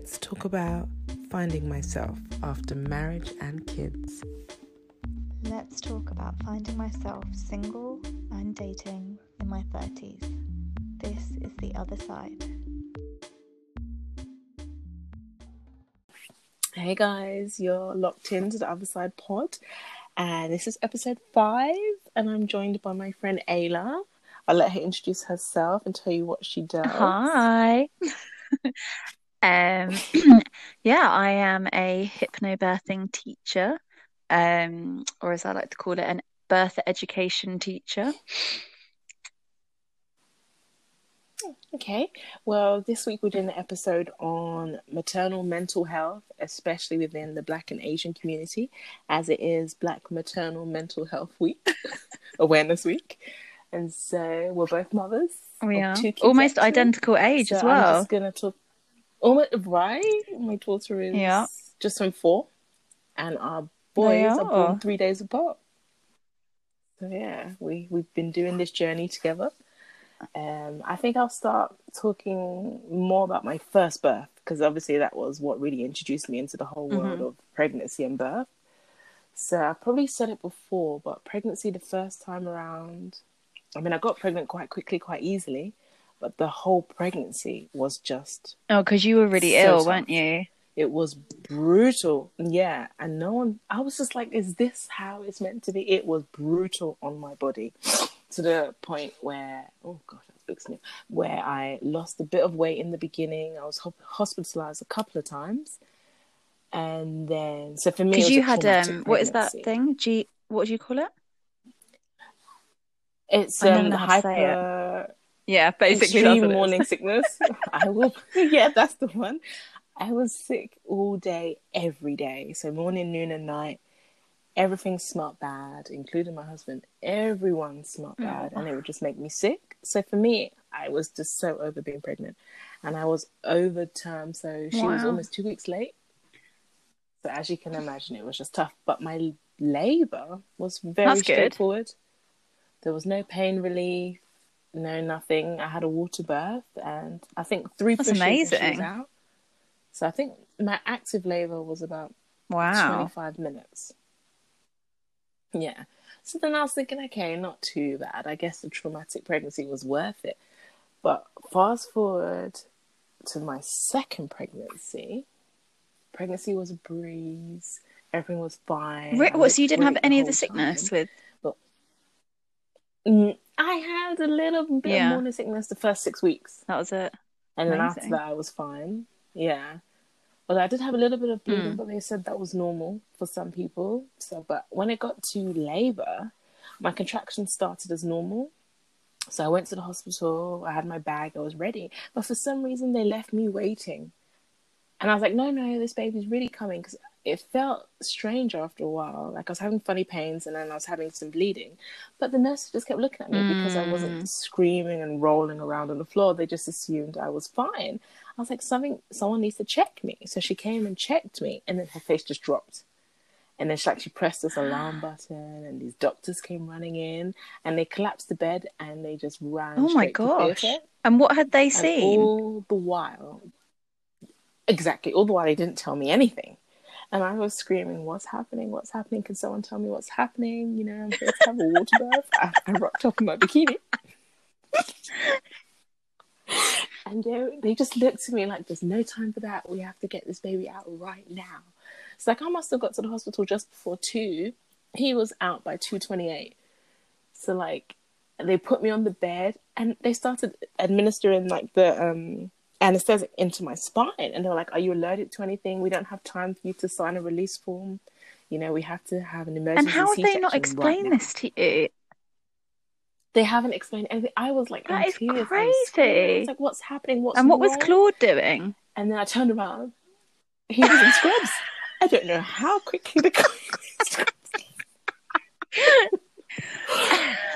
let's talk about finding myself after marriage and kids. Let's talk about finding myself single and dating in my 30s. This is the other side. Hey guys, you're locked into the Other Side Pod, and this is episode five, and I'm joined by my friend Ayla. I'll let her introduce herself and tell you what she does. Hi. um, yeah, I am a hypnobirthing teacher, um, or as I like to call it, an birth education teacher. Okay, well, this week we're doing an episode on maternal mental health, especially within the Black and Asian community, as it is Black Maternal Mental Health Week, Awareness Week. And so we're both mothers. We are almost actually. identical age So as I'm well. just gonna talk. Almost right. My daughter is Yeah. just turned four, and our boys are. are. born three days apart. So yeah, we we've been doing this journey together. Um, I think I'll start talking more about my first birth because obviously that was what really introduced me into the whole world Mhm. of pregnancy and birth. So I've probably said it before, but pregnancy the first time around, I mean, I got pregnant quite quickly, quite easily, but the whole pregnancy was just Oh, because you were really So ill, tough. weren't you? it was brutal. Yeah, and no one. I was just like, "Is this how it's meant to be?" It was brutal on my body, to the point where, oh gosh, that's big sniff. Where I lost a bit of weight in the beginning. I was ho- hospitalized a couple of times, and then so for me, Because you had um, what is that thing? G, what do you call it? It's um, know how to say it. hyper Yeah, basically extreme morning sickness. I will. Yeah, that's the one. I was sick all day, every day. So morning, noon, and night. Everything smelled bad, including my husband. Everyone smelled Oh. Mm. bad, and it would just make me sick. So for me, I was just so over being pregnant, and I was over term. So she was almost two weeks late. So as you can imagine, it was just tough. But my labor was very That's good. straightforward. There was no pain relief, no nothing. I had a water birth, and I think three That's pushes and she amazing. out. So I think my active labor was about Wow. 25 minutes. Yeah. So then I was thinking, okay, not too bad. I guess the traumatic pregnancy was worth it. But fast forward to my second pregnancy, pregnancy was a breeze. Everything was fine. Re- what? So you didn't have any of the sickness time. with? Mm, I had a little bit Yeah. of morning sickness the first six weeks. That was it. And then after that, I was fine. Yeah. Although I did have a little bit of bleeding, Mm. but they said that was normal for some people. So, but when it got to labor, my contractions started as normal. So I went to the hospital. I had my bag. I was ready. But for some reason, they left me waiting. And I was like, no, no, this baby's really coming. Because it felt strange after a while. Like I was having funny pains and then I was having some bleeding. But the nurse just kept looking at me because I wasn't mm. screaming and rolling around on the floor. They just assumed I was fine. I was like, something, someone needs to check me. So she came and checked me, and then her face just dropped. And then she like she pressed this alarm button, and these doctors came running in, and they collapsed the bed, and they just ran. Oh my gosh! And what had they And seen? all the while, exactly, all the while they didn't tell me anything. And I was screaming, What's happening? What's happening? Can someone tell me what's happening? You know, I'm here to have a water bath. I, I rocked up in my bikini. and they, they just looked at me like, There's no time for that. We have to get this baby out right now. It's like I must have got to the hospital just before two. He was out by 2.28. So, like, they put me on the bed and they started administering like the um anesthetic into my spine and they were like are you allergic to anything we don't have time for you to sign a release form you know we have to have an emergency And how have they not C-section right explained this to you? they haven't explained anything i was like That is tears. Crazy. I was like what's happening what's And what was? Claude doing? and then i turned around he was in scrubs i don't know how quickly the guy was in scrubs.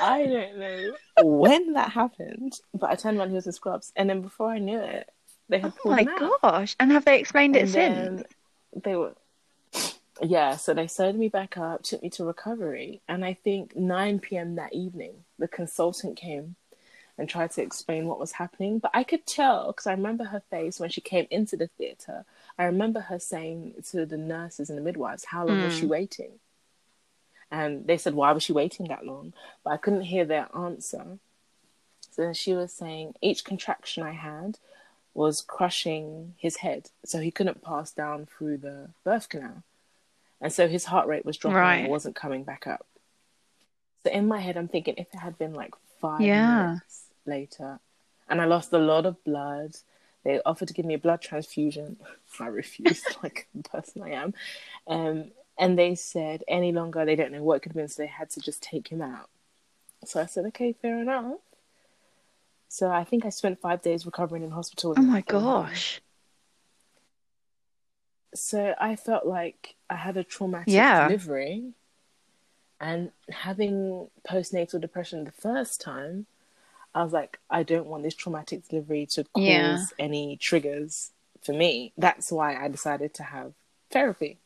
I don't know when that happened, but I turned around, he was in scrubs, and then before I knew it, they had Oh pulled my him out. gosh! And have they explained it and since? then they were, yeah. So they sewed me back up, took me to recovery, and I think 9 p.m. that evening, the consultant came, and tried to explain what was happening. But I could tell because I remember her face when she came into the theatre. I remember her saying to the nurses and the midwives, How long was she hmm. waiting? And they said, Why was she waiting that long? But I couldn't hear their answer. So she was saying, Each contraction I had was crushing his head. So he couldn't pass down through the birth canal. And so his heart rate was dropping right. and wasn't coming back up. So in my head, I'm thinking if it had been like five yeah. minutes later and I lost a lot of blood, they offered to give me a blood transfusion. I refused, like the person I am. Um, and they said any longer they don't know what it could have been, so they had to just take him out. So I said, okay, fair enough. So I think I spent five days recovering in hospital. Oh my gosh. So I felt like I had a traumatic yeah. delivery. And having postnatal depression the first time, I was like, I don't want this traumatic delivery to cause yeah. any triggers for me. That's why I decided to have therapy.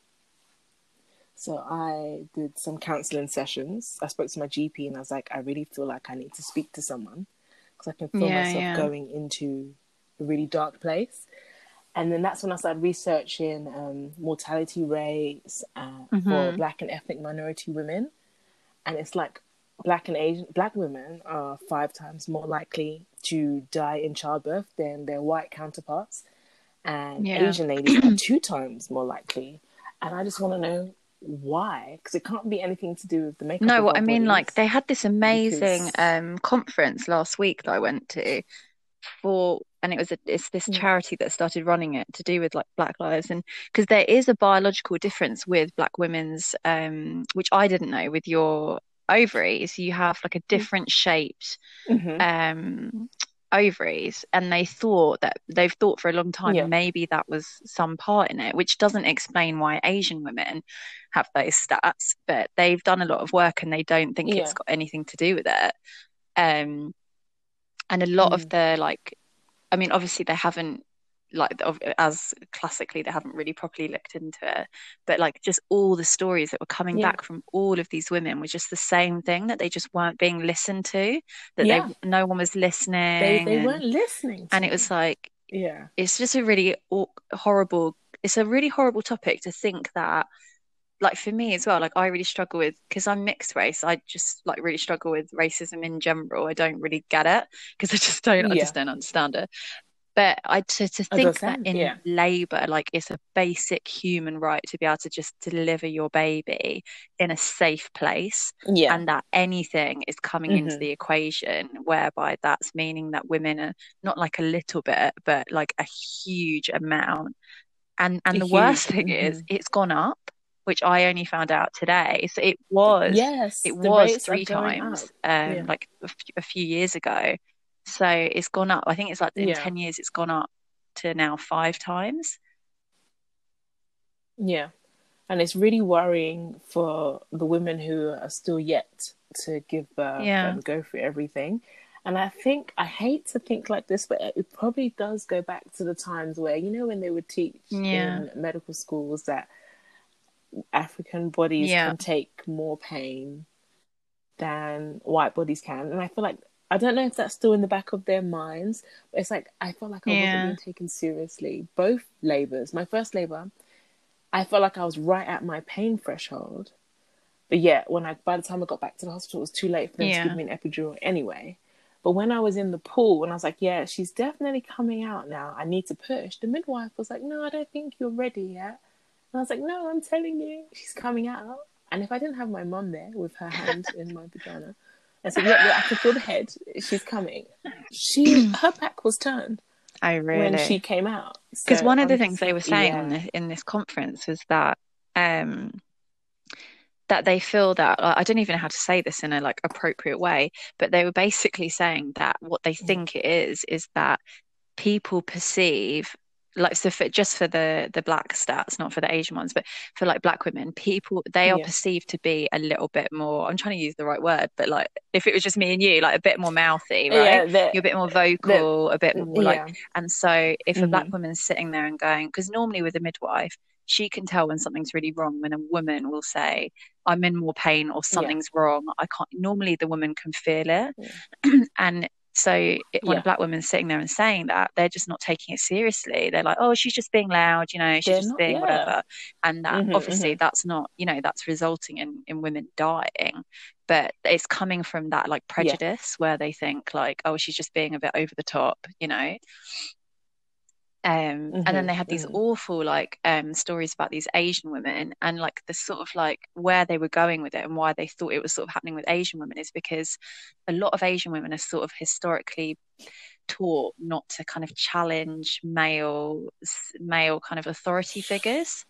So I did some counseling sessions. I spoke to my GP and I was like, I really feel like I need to speak to someone because I can feel yeah, myself yeah. going into a really dark place. And then that's when I started researching um, mortality rates uh, mm-hmm. for Black and ethnic minority women. And it's like Black and Asian Black women are five times more likely to die in childbirth than their white counterparts, and yeah. Asian ladies are two times more likely. And I just want to know why because it can't be anything to do with the makeup no what i mean like they had this amazing because... um conference last week that i went to for and it was a, it's this charity that started running it to do with like black lives and because there is a biological difference with black women's um which i didn't know with your ovaries you have like a mm. different shaped mm-hmm. um ovaries and they thought that they've thought for a long time yeah. maybe that was some part in it which doesn't explain why asian women have those stats but they've done a lot of work and they don't think yeah. it's got anything to do with it um and a lot mm. of the like i mean obviously they haven't like as classically they haven't really properly looked into it but like just all the stories that were coming yeah. back from all of these women was just the same thing that they just weren't being listened to that yeah. they no one was listening they, they and, weren't listening and it was like yeah it's just a really horrible it's a really horrible topic to think that like for me as well like i really struggle with because i'm mixed race i just like really struggle with racism in general i don't really get it because i just don't yeah. i just don't understand it but I to, to think that in yeah. labor, like it's a basic human right to be able to just deliver your baby in a safe place, yeah. and that anything is coming mm-hmm. into the equation, whereby that's meaning that women are not like a little bit, but like a huge amount. And and a the huge, worst thing mm-hmm. is, it's gone up which I only found out today. So it was, yes, it was three times, um, yeah. like a, f- a few years ago. So it's gone up. I think it's like in yeah. 10 years, it's gone up to now five times. Yeah. And it's really worrying for the women who are still yet to give birth yeah. and go through everything. And I think, I hate to think like this, but it probably does go back to the times where, you know, when they would teach yeah. in medical schools that African bodies yeah. can take more pain than white bodies can. And I feel like I don't know if that's still in the back of their minds, but it's like I felt like I yeah. wasn't being taken seriously. Both labors. My first labor, I felt like I was right at my pain threshold. But yeah, when I by the time I got back to the hospital, it was too late for them yeah. to give me an epidural anyway. But when I was in the pool and I was like, yeah, she's definitely coming out now. I need to push. The midwife was like, no, I don't think you're ready yet. And I was like, no, I'm telling you, she's coming out. And if I didn't have my mum there with her hand in my vagina, I said, yeah, yeah, I can feel the head. She's coming. She, her back was turned. I really when she came out because so one of the things they were saying yeah. in, this, in this conference was that um, that they feel that I don't even know how to say this in a like appropriate way, but they were basically saying that what they mm. think it is is that people perceive like so for just for the the black stats not for the asian ones but for like black women people they are yeah. perceived to be a little bit more i'm trying to use the right word but like if it was just me and you like a bit more mouthy right yeah, you're a bit more vocal the, a bit more yeah. like and so if mm-hmm. a black mm-hmm. woman's sitting there and going because normally with a midwife she can tell when something's really wrong when a woman will say i'm in more pain or something's wrong i can't normally the woman can feel it and So it, when Yeah. a black woman's sitting there and saying that, they're just not taking it seriously. They're like, oh, she's just being loud, you know, she's They're just not- being yeah. whatever. And that Mhm, obviously that's not, you know, that's resulting in in women dying. But it's coming from that like prejudice where they think like, oh, she's just being a bit over the top, you know. Um, and then Mhm, they had these mhm. awful like um stories about these Asian women and like the sort of like where they were going with it and why they thought it was sort of happening with Asian women is because a lot of Asian women are sort of historically taught not to kind of challenge male male kind of authority figures.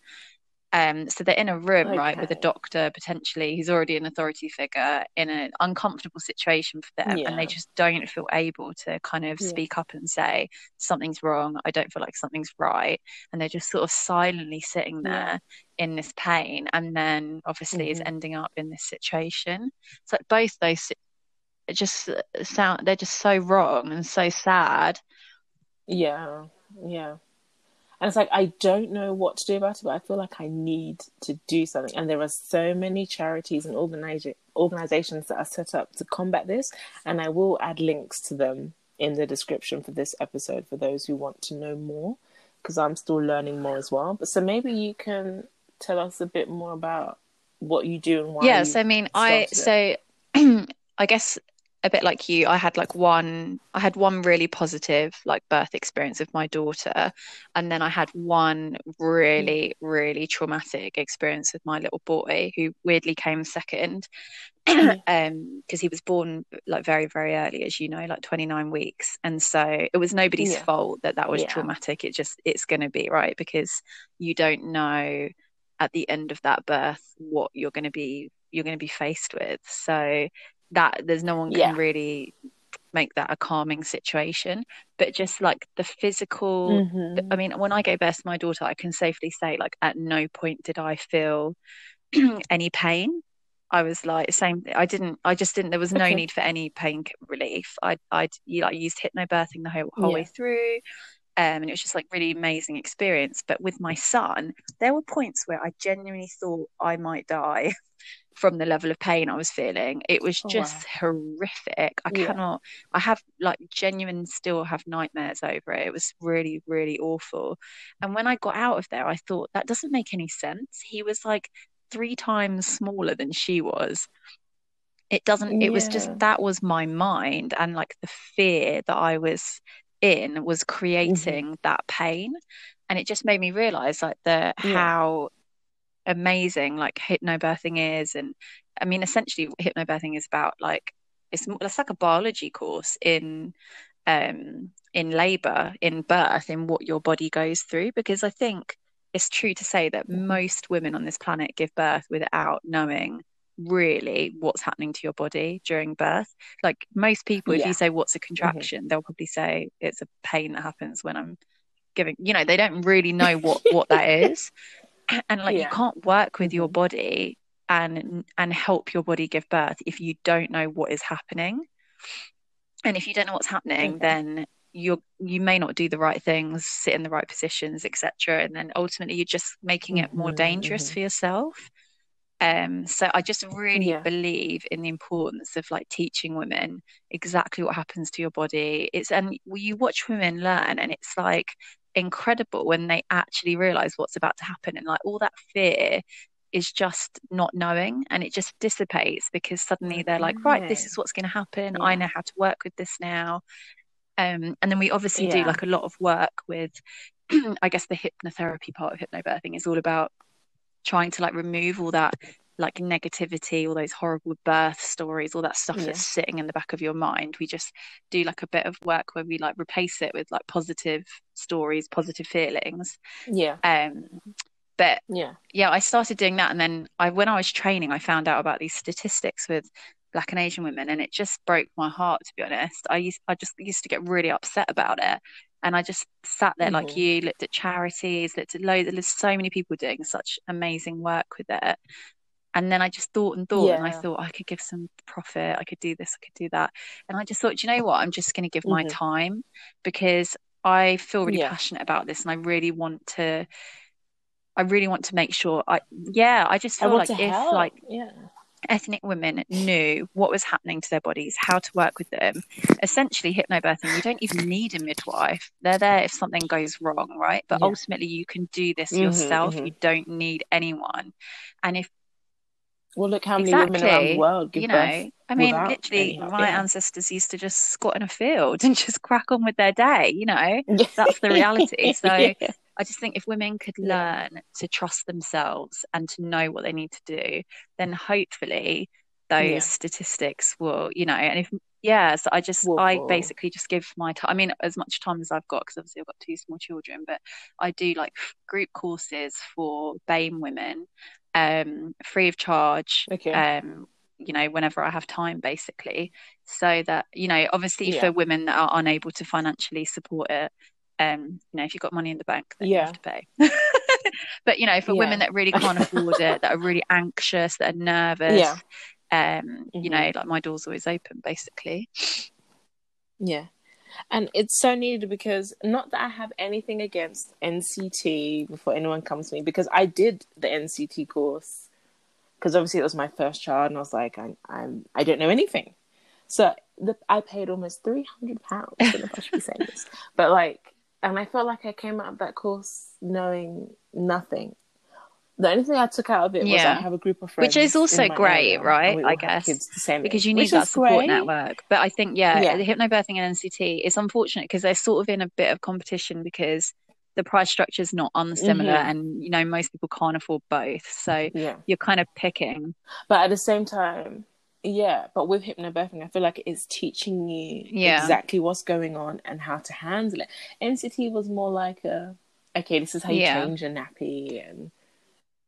Um, so they're in a room, right, with a doctor potentially who's already an authority figure in an uncomfortable situation for them, and they just don't feel able to kind of Yeah. speak up and say something's wrong. I don't feel like something's right, and they're just sort of silently sitting Yeah. there in this pain, and then obviously is Mhm. ending up in this situation. So like both those it just uh, sound they're just so wrong and so sad. Yeah, yeah. And it's like I don't know what to do about it, but I feel like I need to do something. And there are so many charities and organiza- organizations that are set up to combat this, and I will add links to them in the description for this episode for those who want to know more, because I'm still learning more as well. But so maybe you can tell us a bit more about what you do and why. Yes, I mean, I so I guess a bit like you, I had like one, I had one really positive like birth experience with my daughter, and then I had one really, really traumatic experience with my little boy, who weirdly came second, Yeah. um, because he was born like very, very early, as you know, like 29 weeks, and so it was nobody's Yeah. fault that that was Yeah. traumatic. It just it's going to be right because you don't know at the end of that birth what you're going to be you're going to be faced with. So that there's no one can Yeah. really make that a calming situation. But just like the physical, Mhm. I mean, when I gave birth to my daughter, I can safely say like at no point did I feel any pain. I was like same. I didn't. I just didn't. There was no need for any pain relief. I I you like used hypnobirthing the whole whole way through, um, and it was just like really amazing experience. But with my son, there were points where I genuinely thought I might die from the level of pain I was feeling. It was Oh, just horrific. I Yeah. cannot. I have like genuine still have nightmares over it. It was really really awful. And when I got out of there, I thought that doesn't make any sense. He was like three times smaller than she was. It doesn't, it was just that was my mind and like the fear that I was in was Mm-hmm. creating that pain. And it just made me realize like the Yeah. how amazing like hypnobirthing is. And I mean, essentially, hypnobirthing is about like it's it's like a biology course in um in labor, in birth, in what your body goes through. Because I think it's true to say that most women on this planet give birth without knowing really what's happening to your body during birth. Like most people, if Yeah. Mm-hmm. you say what's a contraction, they'll probably say it's a pain that happens when I'm giving, you know, they don't really know what what that is. And like you can't work with your body and and help your body give birth if you don't know what is happening. And if you don't know what's happening, Okay. then you're you may not do the right things, sit in the right positions, etc. And then ultimately you're just making it more Mhm, dangerous mhm. for yourself. Um, so I just really Yeah. believe in the importance of like teaching women exactly what happens to your body. It's and you watch women learn, and it's like incredible when they actually realize what's about to happen, and like all that fear is just not knowing, and it just dissipates because suddenly they're like, right, this is what's going to happen. I know how to work with this now. Um, and then we obviously do like a lot of work with, I guess the hypnotherapy part of hypnobirthing is all about trying to like remove all that like negativity, all those horrible birth stories, all that stuff Yeah. that's sitting in the back of your mind. We just do like a bit of work where we like replace it with like positive stories, positive feelings. Yeah. Um, but Yeah. yeah, I started doing that, and then I, when I was training, I found out about these statistics with Black and Asian women, and it just broke my heart. To be honest, I used, I just used to get really upset about it, and I just sat there like Mhm. you, looked at charities, looked at loads. There's so many people doing such amazing work with it, and then I just thought and thought, and I thought I could give some profit, I could do this, I could do that, and I just thought, you know what? I'm just going to give my Mhm. time because I feel really Yeah. passionate about this, and I really want to. I really want to make sure I yeah, I just feel want like if help. like Yeah. ethnic women knew what was happening to their bodies, how to work with them. Essentially, hypnobirthing, you don't even need a midwife. They're there if something goes wrong, right? But Yeah. ultimately, you can do this Mhm, yourself. mhm. You don't need anyone. And if Well, look how many women around exactly, the world give you birth know, I mean, literally, my Yeah. ancestors used to just squat in a field and just crack on with their day, you know? That's the reality. So, Yeah. I just think if women could learn to trust themselves and to know what they need to do, then hopefully those Yeah. statistics will, you know, and if, yeah, so I just, Will I basically just give my time, I mean, as much time as I've got, because obviously I've got two small children, but I do like group courses for BAME women, um, free of charge, Okay. um, you know, whenever I have time, basically, so that, you know, obviously Yeah. for women that are unable to financially support it, um, you know, if you've got money in the bank, then you Yeah. have to pay. But you know, for women that really can't afford it, that are really anxious, that are nervous, Yeah. um, you Mhm. know, like my door's always open, basically. Yeah. And it's so needed because not that I have anything against NCT before anyone comes to me, because I did the NCT course because obviously it was my first child, and I was like, I'm, I'm I don't know anything, so the, I paid almost three hundred pounds. I should be saying this, but like, and I felt like I came out of that course knowing nothing. The only thing I took out of it was I have a group of friends, Which is also great, area, right? I guess. kids the same Because you need which that support great. network. But I think, yeah, Yeah. the hypnobirthing and NCT, is unfortunate because they're sort of in a bit of competition because the price structure is not unsimilar Mhm. and, you know, most people can't afford both. So Yeah. you're kind of picking. But at the same time, yeah, but with hypnobirthing, I feel like it's teaching you Yeah. exactly what's going on and how to handle it. NCT was more like a, okay, this is how you Yeah. change a nappy and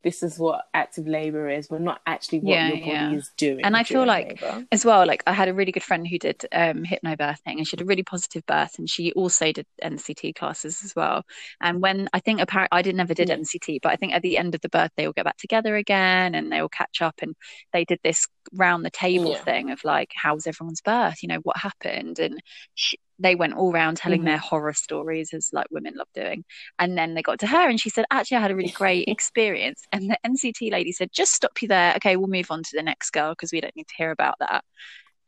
this is what active labor is, but not actually what Yeah, your body yeah. is doing. And I feel like labor. as well, like I had a really good friend who did um, hypnobirthing and she had a really positive birth and she also did NCT classes as well. And when I think apparently I did never did Yeah. NCT, but I think at the end of the birth they will get back together again and they will catch up and they did this round the table Yeah. thing of like how was everyone's birth, you know, what happened and she, they went all round telling Mhm. their horror stories as like women love doing. And then they got to her and she said, actually, I had a really great experience. And the NCT lady said, just stop you there. Okay, we'll move on to the next girl because we don't need to hear about that.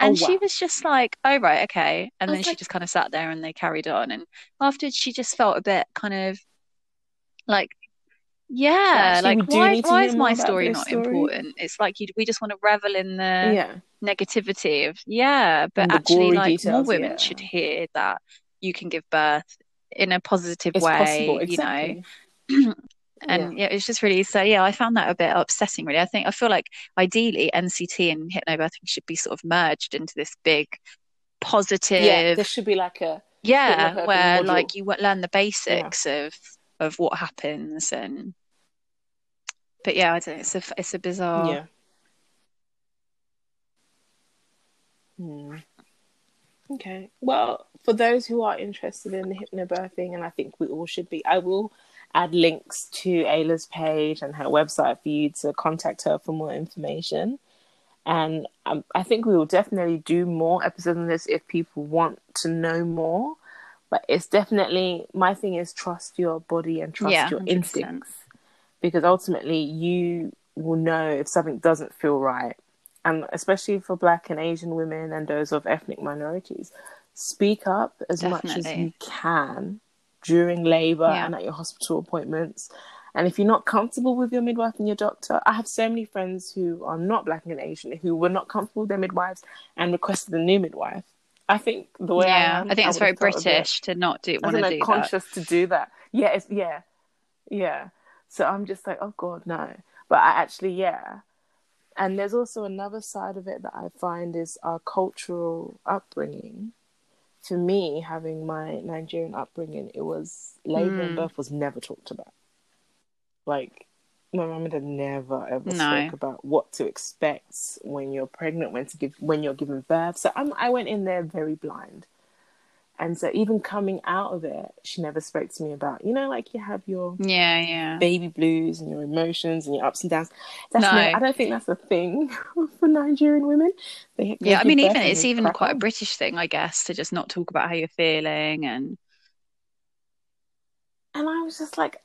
Oh, And she was just like, oh, right, okay. And then was she just kind of sat there and they carried on. And afterwards, she just felt a bit kind of like, yeah, like why, why is my story not story. important? It's like you, we just want to revel in the yeah. Negativity of yeah but actually like more women yeah. should hear that you can give birth in a positive It's way possible, you know and yeah. it's just really so yeah I found that a bit upsetting really I think I feel like ideally NCT and hypnobirthing should be sort of merged into this big positive Yeah, there should be like a yeah hypnobirthing where like you learn the basics of of what happens and but yeah I don't know it's a it's a bizarre Yeah. Hmm. Okay. Well, for those who are interested in the hypnobirthing, and I think we all should be, I will add links to Ayla's page and her website for you to contact her for more information. And um, I think we will definitely do more episodes on this if people want to know more. But it's definitely my thing is trust your body and trust Yeah, your 100%. instincts because ultimately you will know if something doesn't feel right. And especially for black and Asian women and those of ethnic minorities, speak up as much as you can during labor Yeah. and at your hospital appointments. And if you're not comfortable with your midwife and your doctor, I have so many friends who are not black and Asian who were not comfortable with their midwives and requested a new midwife. I think the way I yeah am, I think it's would very British to not do I want to do that conscious to do that. Yeah, it's yeah, yeah. So I'm just like, oh god, no. But I actually, yeah. And there's also another side of it that I find is our cultural upbringing. For me, having my Nigerian upbringing, it was labor and Mm. birth was never talked about. Like my mum and dad never ever No. spoke about what to expect when you're pregnant, when to give, when you're giving birth. So I'm, I went in there very blind. And so even coming out of it, she never spoke to me about, you know, like you have your yeah yeah baby blues and your emotions and your ups and downs. That's No. no, I don't think that's a thing for Nigerian women. They, they Yeah, I mean, even it's even quite a. British thing, I guess, to just not talk about how you're feeling and And I was just like,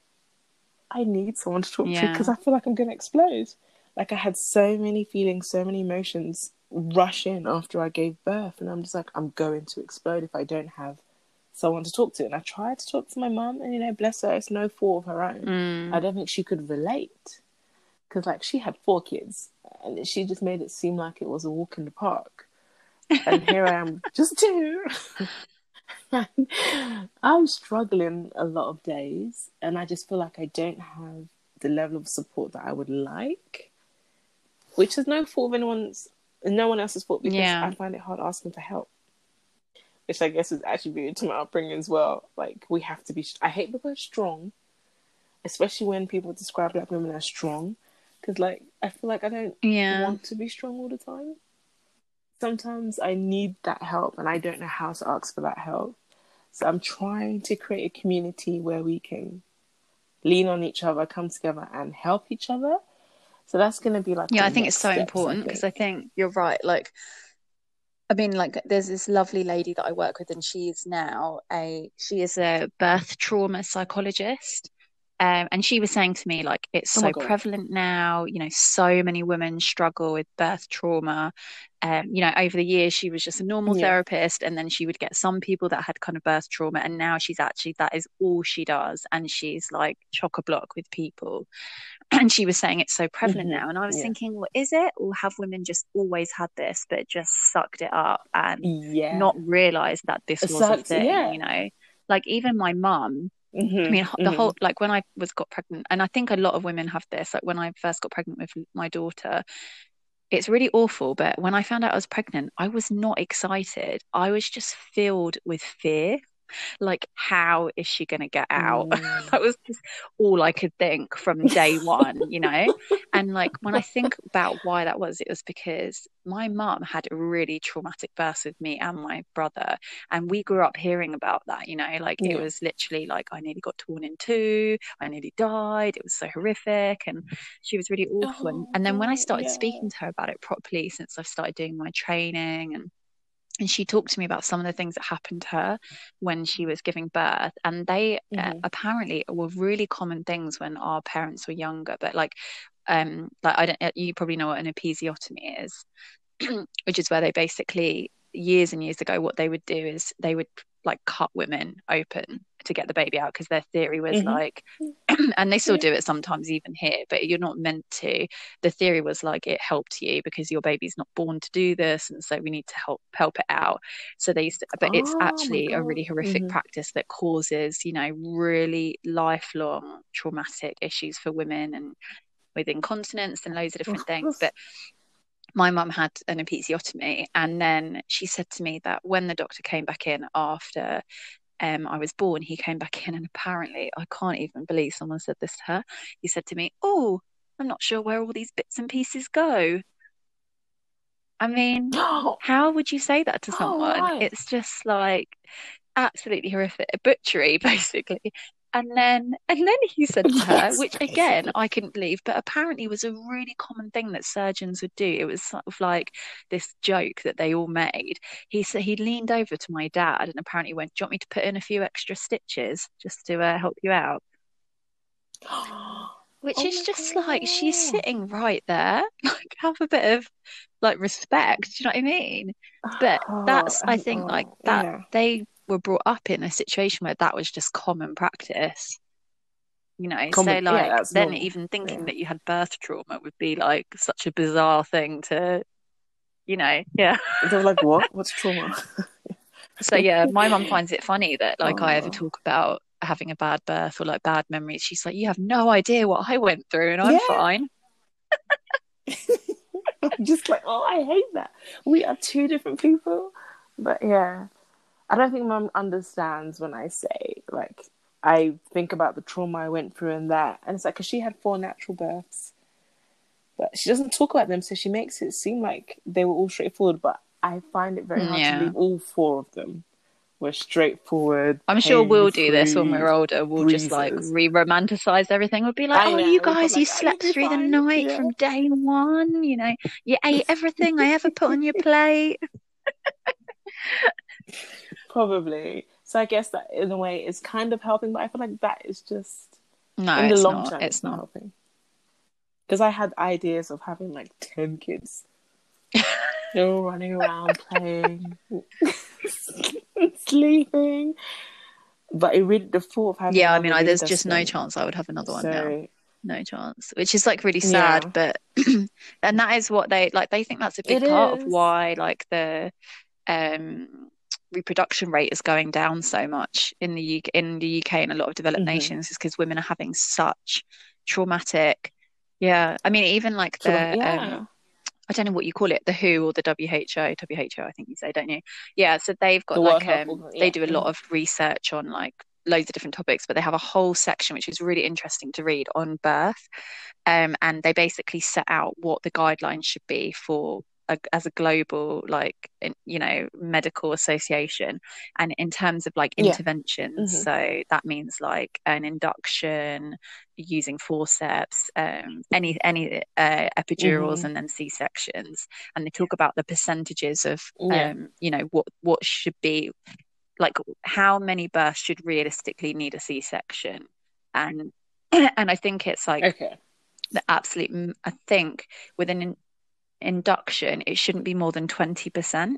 I need someone to talk to because I feel like I'm going to explode. like I had so many feelings, so many emotions rush in after I gave birth, and I'm just like, I'm going to explode if I don't have someone to talk to. And I tried to talk to my mum, and you know, bless her, it's no fault of her own. Mm. I don't think she could relate because, like, she had four kids, and she just made it seem like it was a walk in the park. And here I am, just two. I'm struggling a lot of days, and I just feel like I don't have the level of support that I would like, which is no fault of anyone's, no one else's fault because Yeah. I find it hard asking for help. Which I guess is attributed to my upbringing as well. Like we have to be. I hate the word strong, especially when people describe black women as strong, because like I feel like I don't Yeah. want to be strong all the time. Sometimes I need that help and I don't know how to ask for that help. So I'm trying to create a community where we can lean on each other, come together and help each other. So that's going to be like Yeah, I think it's so steps, important because I think. think you're right. Like, I mean, like, there's this lovely lady that I work with, and she's now a she is a birth trauma psychologist. Um, and she was saying to me, like, it's Oh so prevalent now. You know, so many women struggle with birth trauma. Um, you know, over the years, she was just a normal Yeah. therapist, and then she would get some people that had kind of birth trauma, and now she's actually that is all she does, and she's like chock a block with people. And she was saying it's so prevalent Mhm. now, and I was Yeah. thinking, well, is it, or have women just always had this, but just sucked it up and Yeah. not realized that this was a thing? You know, like even my mum. Mhm, I mean, h- the whole like when I was got pregnant, and I think a lot of women have this. Like when I first got pregnant with my daughter, it's really awful. But when I found out I was pregnant, I was not excited. I was just filled with fear. Like, how is she going to get out? Mm. That was just all I could think from day one, you know? And like when I think about why that was, it was because my mum had a really traumatic birth with me and my brother. And we grew up hearing about that, you know, like it was literally like I nearly got torn in two, I nearly died. It was so horrific. And she was really awful. And, Oh, and then when I started yeah. speaking to her about it properly since I've started doing my training and and she talked to me about some of the things that happened to her when she was giving birth and they uh, Mhm. apparently were really common things when our parents were younger but like um like I don't uh, you probably know what an episiotomy is which is where they basically years and years ago what they would do is they would like cut women open to get the baby out because their theory was Mhm. like and they still do it sometimes even here but you're not meant to. The theory was like it helped you because your baby's not born to do this and so we need to help help it out. So they used to, but it's Oh, my actually a really horrific Mhm. practice that causes you know really lifelong traumatic issues for women and with incontinence and loads of different things. but my mum had an episiotomy and then she said to me that when the doctor came back in after um, I was born, he came back in and apparently I can't even believe someone said this to her. He said to me, Oh, I'm not sure where all these bits and pieces go. I mean, how would you say that to Oh, someone? right. It's just like absolutely horrific, a butchery basically. And then and then he said to her, Yes, which again. I couldn't believe, but apparently was a really common thing that surgeons would do. It was sort of like this joke that they all made. He said he leaned over to my dad and apparently went, "Do you want me to put in a few extra stitches just to uh, help you out?" Which Oh is just like she's sitting right there. Like have a bit of like respect. Do you know what I mean? But that's I think like oh, that yeah. they were brought up in a situation where that was just common practice. You know, so Common- yeah, like that's then normal. even thinking Yeah. that you had birth trauma would be like such a bizarre thing to, you know, yeah. They were like, what? What's trauma? So yeah, my mum finds it funny that like I ever Oh. talk about having a bad birth or like bad memories. She's like, you have no idea what I went through, and I'm Yeah. fine. just like, oh, I hate that. We are two different people. But yeah, I don't think mum understands when I say, like, I think about the trauma I went through and that. And it's like, because she had four natural births. But she doesn't talk about them, so she makes it seem like they were all straightforward. But I find it very hard Yeah. to believe all four of them were straightforward. I'm sure we'll do this when we're older. We'll just like re-romanticize everything. We'll be like, I "Oh, know, you guys, be you "Oh, slept through the night Yeah. from day one. You know, you ate everything I ever put on your plate." Probably. So I guess that in a way is kind of helping, but I feel like that is just No, in the it's long not. term It's not. helping. because I had ideas of having like ten kids. They're all running around playing, sleeping. But it really the thought of having Yeah, I mean, I, there's just no chance I would have another one now. No chance, which is like really sad, Yeah. but and that is what they like. They think that's a big It part of why like the um reproduction rate is going down so much in the UK, in the UK and a lot of developed Mhm. nations is because women are having such traumatic. Yeah, I mean, even like the yeah. um, I don't know what you call it, the WHO or the WHO, WHO, I think you say, don't you? Yeah, so they've got The like um, Organ- they do a lot of research on like loads of different topics, but they have a whole section which is really interesting to read on birth. Um, and they basically set out what the guidelines should be for a, as a global like in- you know medical association and in terms of like Yeah. interventions Mhm. so that means like an induction using forceps um any any uh, epidurals Mhm. and then c-sections and they talk about the percentages of Yeah. um you know what what should be like how many births should realistically need a c-section and and i think it's like Okay. the absolute i think with an in, induction it shouldn't be more than 20%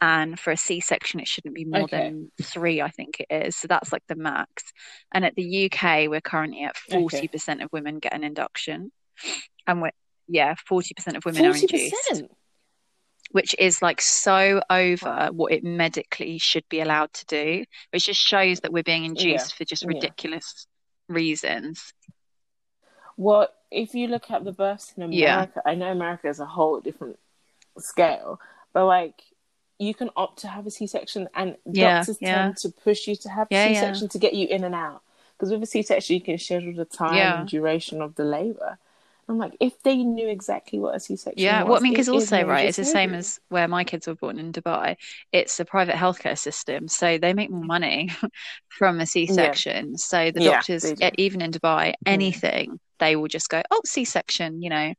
and for a c-section it shouldn't be more Okay. than 3 i think it is. So that's like the max. And at the uk we're currently at 40% of women get an induction. And we're yeah 40% of women are Forty induced which is like so over what it medically should be allowed to do which just shows that we're being induced for just yeah. ridiculous reasons. Well, if you look at the births in Yeah. America, I know America is a whole different scale, but like you can opt to have a C-section, and Yeah, doctors yeah. tend to push you to have Yeah, yeah. C-section to get you in and out. Because with a C-section, you can schedule the time Yeah. and duration of the labor. I'm like, if they knew exactly what a C-section Yeah, was, well, I mean, because also, right, it's the same as where my kids were born in Dubai. It's a private healthcare system, so they make more money from a C-section. So the Yeah, doctors, even in Dubai, anything, they will just go, oh, C-section, you know,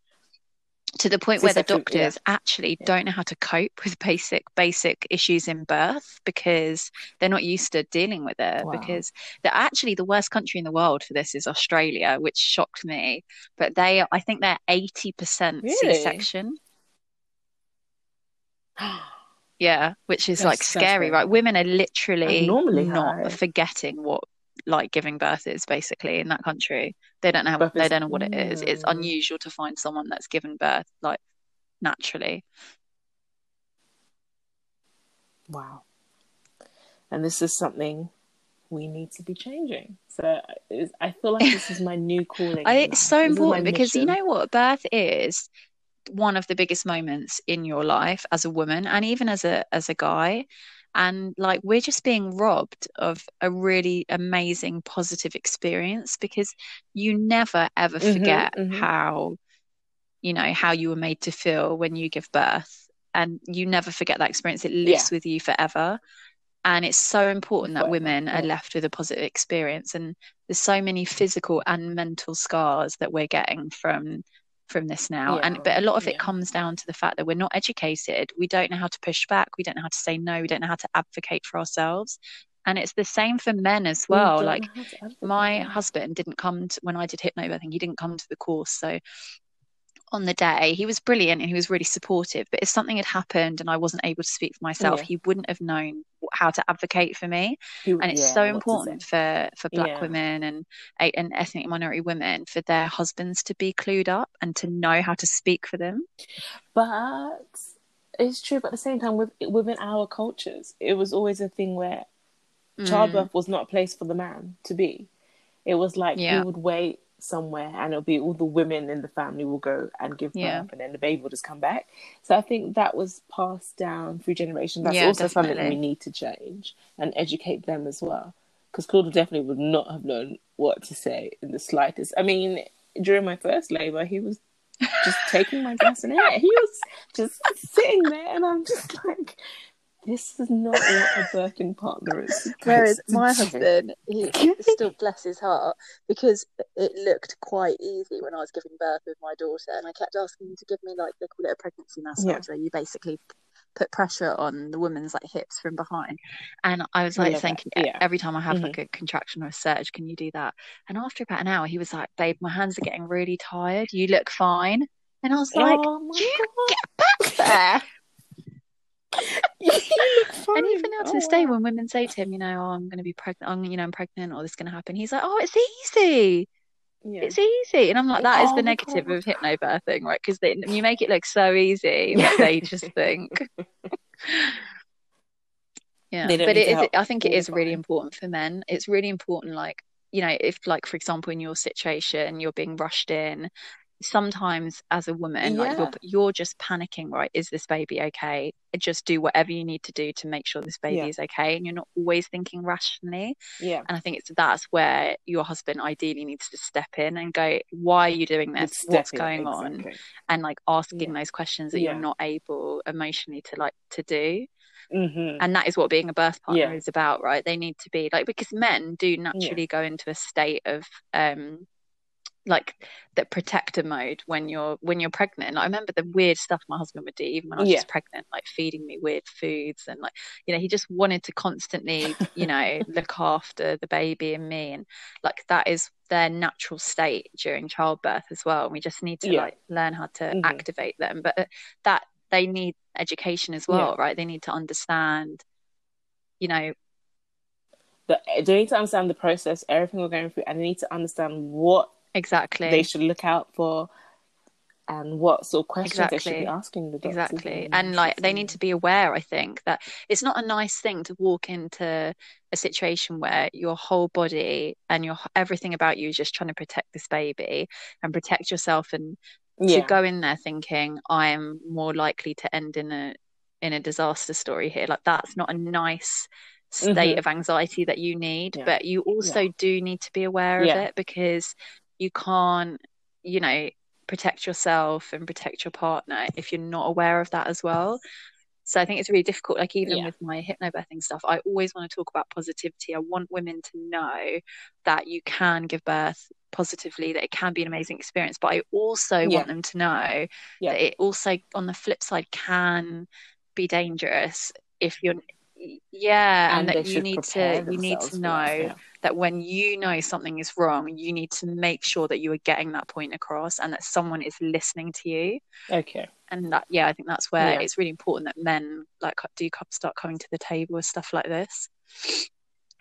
to the point where the C-section, yeah. doctors actually Yeah. don't know how to cope with basic basic issues in birth because they're not used to dealing with it. Wow. Because they're actually the worst country in the world for this is Australia, which shocked me. But they, I think they're 80% Really? C-section. Yeah, which is That's- like scary, right? Women are literally normally not high. forgetting what like giving birth is basically in that country. They don't know Birth they don't know what it is. It's Mm. unusual to find someone that's given birth like naturally. Wow. And this is something we need to be changing. So I feel like this is my new calling. I, it's so. This important because you know what birth is one of the biggest moments in your life as a woman and even as a as a guy and like we're just being robbed of a really amazing positive experience because you never ever Mhm, forget mhm. how you know how you were made to feel when you give birth. And you never forget that experience. It lives with you forever. And it's so important that women are left with a positive experience. And there's so many physical and mental scars that we're getting from from this now and but a lot of it yeah. comes down to the fact that we're not educated. We don't know how to push back. We don't know how to say no. We don't know how to advocate for ourselves. And it's the same for men as well. like know how to advocate my husband didn't come to, when I did hypnobirthing, he didn't come to the course. So on the day, he was brilliant and he was really supportive. But if something had happened and I wasn't able to speak for myself, Yeah. he wouldn't have known how to advocate for me. He- And it's yeah, so important for for Black Yeah. women and and ethnic minority women for their husbands to be clued up and to know how to speak for them. But it's true. But at the same time, with, within our cultures, it was always a thing where Mm. childbirth was not a place for the man to be. It was like he would wait somewhere, and it'll be all the women in the family will go and give birth, Yeah. and then the baby will just come back. So I think that was passed down through generations. That's Yeah, also something definitely. we need to change and educate them as well. Because Claudia definitely would not have known what to say in the slightest. I mean, during my first labor, he was just taking my breast and air. He was just sitting there, and I'm just like, this is not what a birthing partner is. Whereas my husband, he still bless his heart because it looked quite easy when I was giving birth with my daughter, and I kept asking him to give me like they call it a pregnancy massage, Yeah. where you basically put pressure on the woman's like hips from behind. And I was like saying, yeah. every time I have mm-hmm. like a contraction or a surge, can you do that? And after about an hour, he was like, babe, my hands are getting really tired. You look fine. And I was like, oh you get back there. and even now to this day, when women say to him, you know, oh, I'm going to be pregnant, I'm, you know, I'm pregnant, or this is going to happen, he's like, oh, it's easy. Yeah. It's easy, and I'm like, that is oh, the negative God. of hypnobirthing, right? Because you make it look so easy, but they just think. yeah, but it is. I think it is really important for men. It's really important, like you know, if like for example, in your situation, you're being rushed in, sometimes as a woman yeah. like you're you're just panicking right is this baby okay just do whatever you need to do to make sure this baby yeah. is okay and you're not always thinking rationally yeah and i think it's that's where your husband ideally needs to step in and go why are you doing this what's going exactly. on and like asking yeah. those questions that you're not able emotionally to like to do Mm-hmm. And that is what being a birth partner yeah. is about, right? They need to be like because men do naturally yeah. go into a state of um like the protector mode when you're when you're pregnant. I remember the weird stuff my husband would do even when I was yeah. pregnant, like feeding me weird foods and like you know he just wanted to constantly you know look after the baby and me and like that is their natural state during childbirth as well. And we just need to yeah. like learn how to mm-hmm. activate them, but uh, that they need education as well, yeah. right? They need to understand, you know, the, they need to understand the process, everything we're going through, and they need to understand what exactly they should look out for and what sort of questions exactly. they should be asking the doctors. Exactly. And like they need to be aware, I think, that it's not a nice thing to walk into a situation where your whole body and your everything about you is just trying to protect this baby and protect yourself and yeah. to go in there thinking I am more likely to end in a in a disaster story here. Like that's not a nice state mm-hmm. of anxiety that you need, yeah. but you also yeah. do need to be aware of it because you can't, you know, protect yourself and protect your partner if you're not aware of that as well. So I think it's really difficult. Like even yeah. with my hypnobirthing stuff, I always want to talk about positivity. I want women to know that you can give birth positively, that it can be an amazing experience. But I also yeah. want them to know yeah. that it also, on the flip side, can be dangerous if you're yeah and, and that you need to you need to know. That when you know something is wrong you need to make sure that you are getting that point across and that someone is listening to you. Okay. And that yeah i think that's where yeah. it's really important that men like do start coming to the table with stuff like this.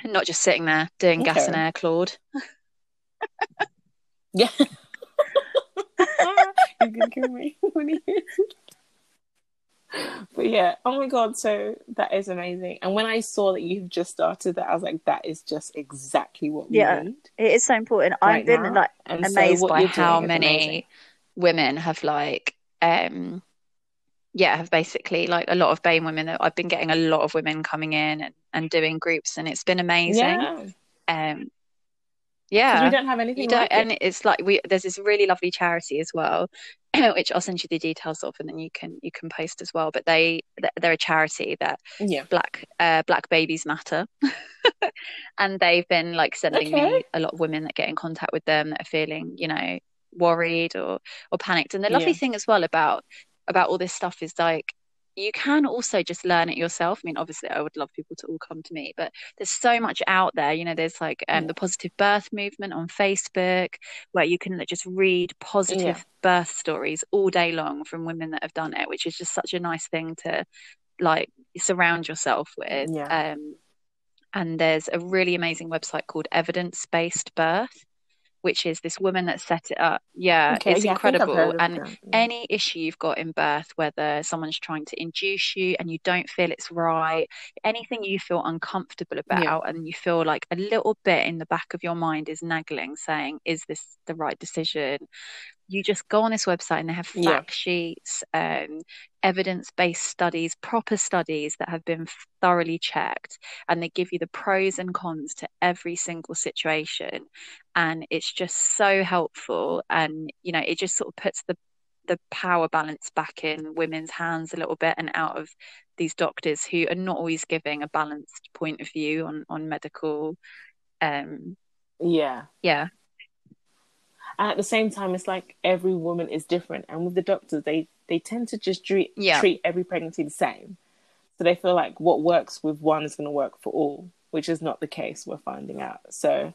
And not just sitting there doing okay. gas and air claude. Yeah. You're gonna kill me but yeah, oh my god, so that is amazing. And when I saw that you've just started that, I was like, that is just exactly what we yeah, need. It is so important. Right I've been now. like and amazed so by how many women have like um yeah, have basically like a lot of BAME women that I've been getting a lot of women coming in and, and doing groups and it's been amazing. Yeah. Um yeah, we don't have anything. Don't, like and it's like we there's this really lovely charity as well, which I'll send you the details of, and then you can you can post as well. But they they're a charity that yeah. black uh, black babies matter, and they've been like sending okay. me a lot of women that get in contact with them that are feeling you know worried or or panicked. And the lovely yeah. thing as well about about all this stuff is like you can also just learn it yourself. I mean, obviously, I would love people to all come to me, but there's so much out there. You know, there's like um, the positive birth movement on Facebook where you can just read positive yeah. birth stories all day long from women that have done it, which is just such a nice thing to like surround yourself with. Yeah. Um, and there's a really amazing website called Evidence Based Birth which is this woman that set it up. Yeah, okay, it's yeah, incredible. And yeah. any issue you've got in birth, whether someone's trying to induce you and you don't feel it's right, anything you feel uncomfortable about yeah. and you feel like a little bit in the back of your mind is nagging, saying, is this the right decision? You just go on this website and they have fact yeah. sheets, um, evidence based studies, proper studies that have been thoroughly checked, and they give you the pros and cons to every single situation. And it's just so helpful. And, you know, it just sort of puts the the power balance back in women's hands a little bit and out of these doctors who are not always giving a balanced point of view on on medical um yeah yeah and at the same time it's like every woman is different and with the doctors they they tend to just treat, yeah. treat every pregnancy the same So they feel like what works with one is going to work for all, which is not the case. We're finding out. So,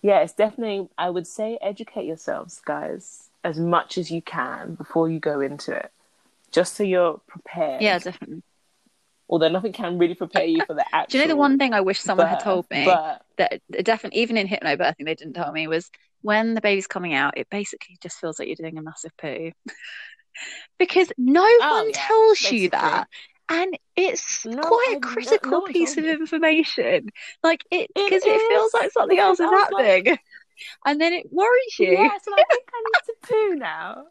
yeah, it's definitely, I would say, educate yourselves, guys, as much as you can before you go into it, just so you're prepared. Yeah, definitely. Although nothing can really prepare you for the actual. Do you know the one thing I wish someone birth, had told me but- that definitely, even in hypnobirthing, they didn't tell me was when the baby's coming out, it basically just feels like you're doing a massive poo. because no Oh, one yeah, tells you that. And it's No, quite a critical no one piece of information. Like it, It because it, feels like something else is was like- happening. and then it worries you. Yeah, so I think I need to poo now.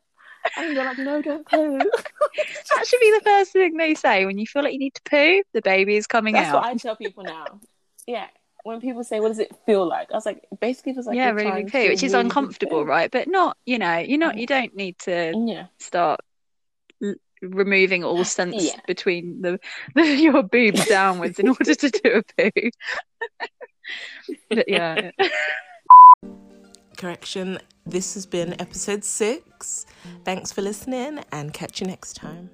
And you're like, no, don't poo. That should be the first thing they say when you feel like you need to poo. The baby is coming That's out. what I tell people now. Yeah. When people say, what does it feel like? I was like, basically, it feels like yeah, really trying big poo, which is really uncomfortable, poo. right? But not, you know, you're not. You don't need to Yeah. start l- removing all sense Yeah. between the, the your boobs downwards in order to do a poo. but yeah, Correction. This has been episode six. Thanks for listening and catch you next time.